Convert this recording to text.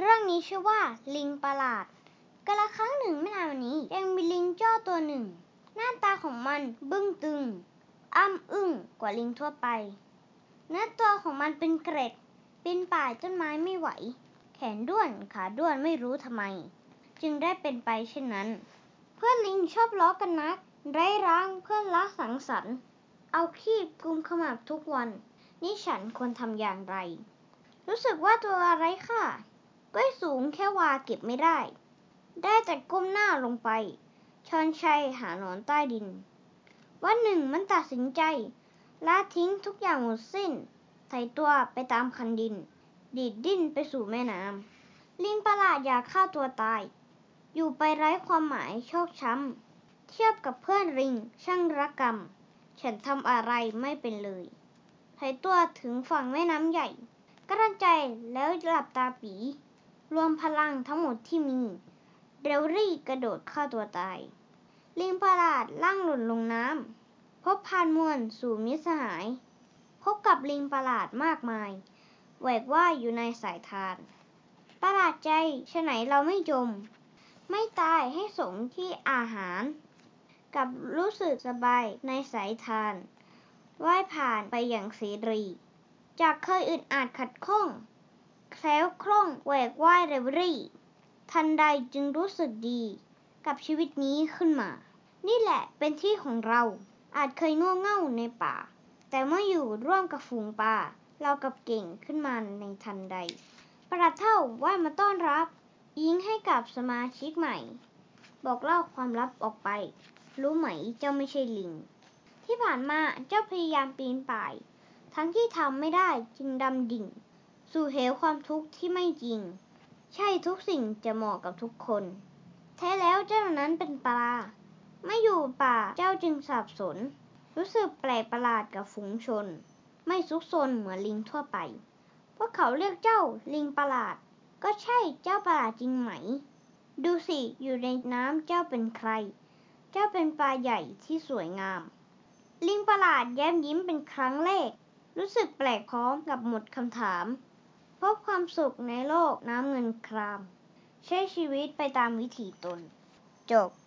เรื่องนี้ชื่อว่า ลิงประหลาดกาละครั้งหนึ่งไม่นานนี้ยังมีลิงจ้อตัวหนึ่ง หน้าตาของมันบึ้งตึง อ้ำอึ้งกว่าลิงทั่วไป เนื้อตัวของมันเป็นเกร็ดปีนป่ายต้นไม้ไม่ไหว แขนด้วนขาด้วนไม่รู้ทำไม จึงได้เป็นไปเช่นนั้น เพื่อนลิงชอบล้อกันนัก ไร้ร้างเพื่อนละสังสรรค์ เอาขี้กุมขมับทุกวัน นี่ฉันควรทำอย่างไร รู้สึกว่าตัวอะไรค่ะ ก้สูงแค่วาเก็บไม่ได้ ได้แต่ก้มหน้าลงไปชอนชัยหาหนอนใต้ดิน วันหนึ่งมันตัดสินใจละทิ้งทุกอย่างหมดสิ้น ใส่ตัวไปตามคันดิน ดีดดิ้นไปสู่แม่น้ำลิงประหลาดอยากฆ่าตัวตาย อยู่ไปไร้ความหมายโชคช้ำ เทียบกับเพื่อนลิงช่างรักกรรม ฉันทำอะไรไม่เป็นเลยไถตัวถึงฝั่งแม่น้ำใหญ่ กระใจแล้วหลับตาปี รวมพลังทั้งหมดที่มีเร็วรี่กระโดดฆ่าตัวตาย ลิงประหลาดล่างหล่นลงน้ำ พบพานมวลสู่มิสหาย พบกับลิงประหลาดมากมายแหวกว่ายอยู่ในสายทาน ประหลาดใจฉไหนเราไม่จม ไม่ตายให้สมที่อาหาร กับรู้สึกสบายในสายทาน ว่ายผ่านไปอย่างเสรี จากเคยอึดอัดขัดข้อง แคล้วคล่องแหวกว่ายเร็วรี่ ทันใดจึงรู้สึกดี กับชีวิตนี้ขึ้นมา นี่แหละเป็นที่ของเรา อาจเคยง่วงเง่าในป่า แต่เมื่ออยู่ร่วมกับฝูงปลาเรากับเก่งขึ้นมาในทันใด ประทัดเท่าว่ามาต้อนรับ ยิงให้กับสมาชิกใหม่ บอกเล่าความลับออกไป รู้ไหมเจ้าไม่ใช่ลิง ที่ผ่านมาเจ้าพยายามปีนป่าย ทั้งที่ทำไม่ได้จึงดำดิ่ง สู่เหวความทุกข์ที่ไม่จริง ใช่ทุกสิ่งจะเหมาะกับทุกคน แท้แล้วเจ้านั้นเป็นปลา ไม่อยู่ป่าเจ้าจึงสับสน รู้สึกแปลกประหลาดกับฝูงชน ไม่ซุกซนเหมือนลิงทั่วไป พวกเขาเรียกเจ้าลิงประหลาด ก็ใช่เจ้าประหลาดจริงไหม ดูสิอยู่ในน้ำเจ้าเป็นใคร เจ้าเป็นปลาใหญ่ที่สวยงาม ลิงประหลาดแย้มยิ้มเป็นครั้งแรกรู้สึกแปลกพร้อมกับหมดคำถาม พบความสุขในโลกน้ำเงินคราม ใช้ชีวิตไปตามวิถีตน จบ